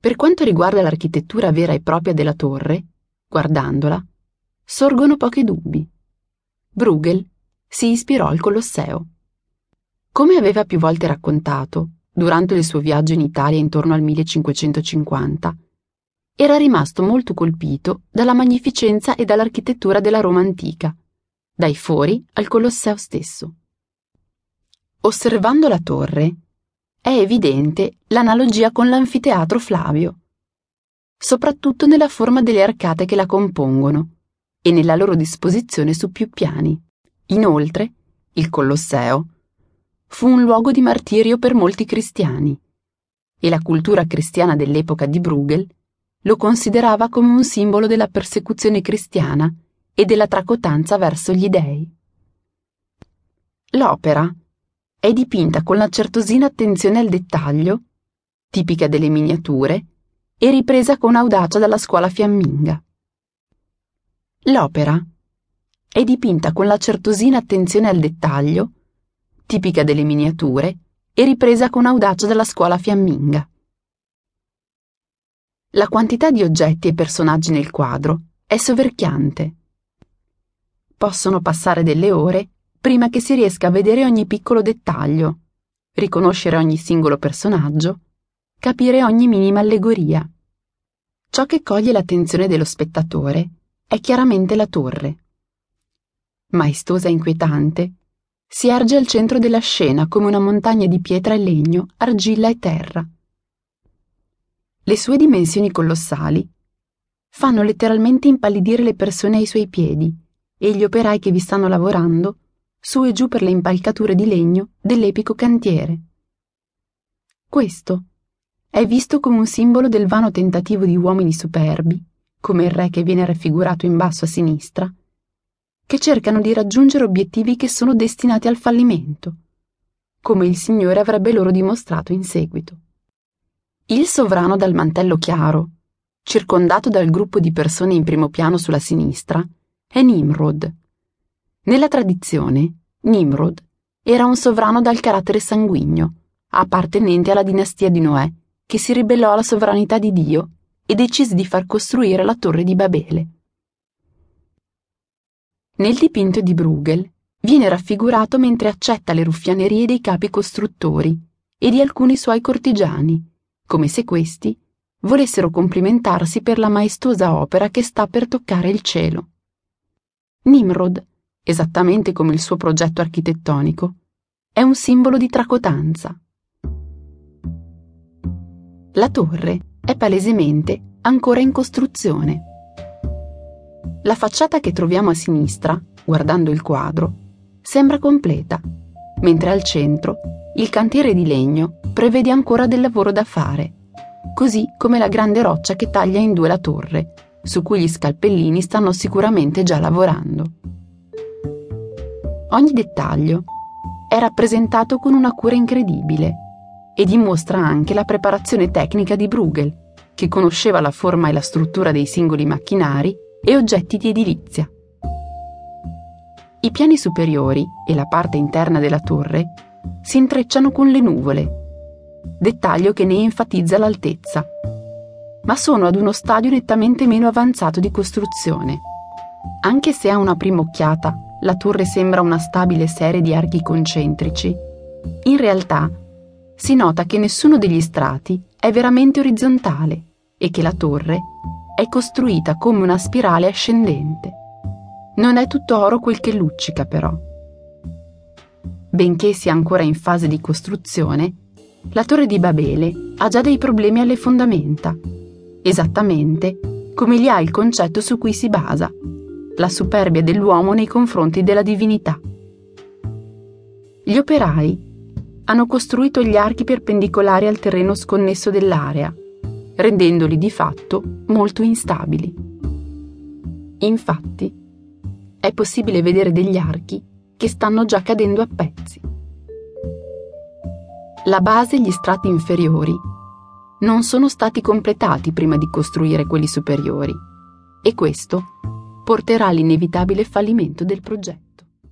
Per quanto riguarda l'architettura vera e propria della torre, guardandola, sorgono pochi dubbi. Bruegel si ispirò al Colosseo. Come aveva più volte raccontato, durante il suo viaggio in Italia intorno al 1550, era rimasto molto colpito dalla magnificenza e dall'architettura della Roma antica, dai fori al Colosseo stesso. Osservando la torre, è evidente l'analogia con l'anfiteatro Flavio, soprattutto nella forma delle arcate che la compongono e nella loro disposizione su più piani. Inoltre, il Colosseo fu un luogo di martirio per molti cristiani e la cultura cristiana dell'epoca di Bruegel lo considerava come un simbolo della persecuzione cristiana e della tracotanza verso gli dei. L'opera è dipinta con la certosina attenzione al dettaglio, tipica delle miniature, e ripresa con audacia dalla scuola fiamminga. L'opera è dipinta con la certosina attenzione al dettaglio, tipica delle miniature, e ripresa con audacia dalla scuola fiamminga. La quantità di oggetti e personaggi nel quadro è soverchiante. Possono passare delle ore prima che si riesca a vedere ogni piccolo dettaglio, riconoscere ogni singolo personaggio, capire ogni minima allegoria. Ciò che coglie l'attenzione dello spettatore è chiaramente la torre. Maestosa e inquietante, si erge al centro della scena come una montagna di pietra e legno, argilla e terra. Le sue dimensioni colossali fanno letteralmente impallidire le persone ai suoi piedi e gli operai che vi stanno lavorando su e giù per le impalcature di legno dell'epico cantiere. Questo è visto come un simbolo del vano tentativo di uomini superbi, come il re che viene raffigurato in basso a sinistra, che cercano di raggiungere obiettivi che sono destinati al fallimento, come il Signore avrebbe loro dimostrato in seguito. Il sovrano dal mantello chiaro, circondato dal gruppo di persone in primo piano sulla sinistra, è Nimrod, nella tradizione, Nimrod era un sovrano dal carattere sanguigno, appartenente alla dinastia di Noè, che si ribellò alla sovranità di Dio e decise di far costruire la torre di Babele. Nel dipinto di Bruegel viene raffigurato mentre accetta le ruffianerie dei capi costruttori e di alcuni suoi cortigiani, come se questi volessero complimentarsi per la maestosa opera che sta per toccare il cielo. Nimrod esattamente come il suo progetto architettonico, è un simbolo di tracotanza. La torre è palesemente ancora in costruzione. La facciata che troviamo a sinistra, guardando il quadro, sembra completa, mentre al centro il cantiere di legno prevede ancora del lavoro da fare, così come la grande roccia che taglia in due la torre, su cui gli scalpellini stanno sicuramente già lavorando. Ogni dettaglio è rappresentato con una cura incredibile e dimostra anche la preparazione tecnica di Bruegel, che conosceva la forma e la struttura dei singoli macchinari e oggetti di edilizia. I piani superiori e la parte interna della torre si intrecciano con le nuvole, dettaglio che ne enfatizza l'altezza, ma sono ad uno stadio nettamente meno avanzato di costruzione. Anche se a una prima occhiata la torre sembra una stabile serie di archi concentrici, in realtà si nota che nessuno degli strati è veramente orizzontale e che la torre è costruita come una spirale ascendente. Non è tutto oro quel che luccica però. Benché sia ancora in fase di costruzione, la torre di Babele ha già dei problemi alle fondamenta, esattamente come li ha il concetto su cui si basa, la superbia dell'uomo nei confronti della divinità. Gli operai hanno costruito gli archi perpendicolari al terreno sconnesso dell'area, rendendoli di fatto molto instabili. Infatti, è possibile vedere degli archi che stanno già cadendo a pezzi. La base e gli strati inferiori non sono stati completati prima di costruire quelli superiori e questo porterà all'inevitabile fallimento del progetto.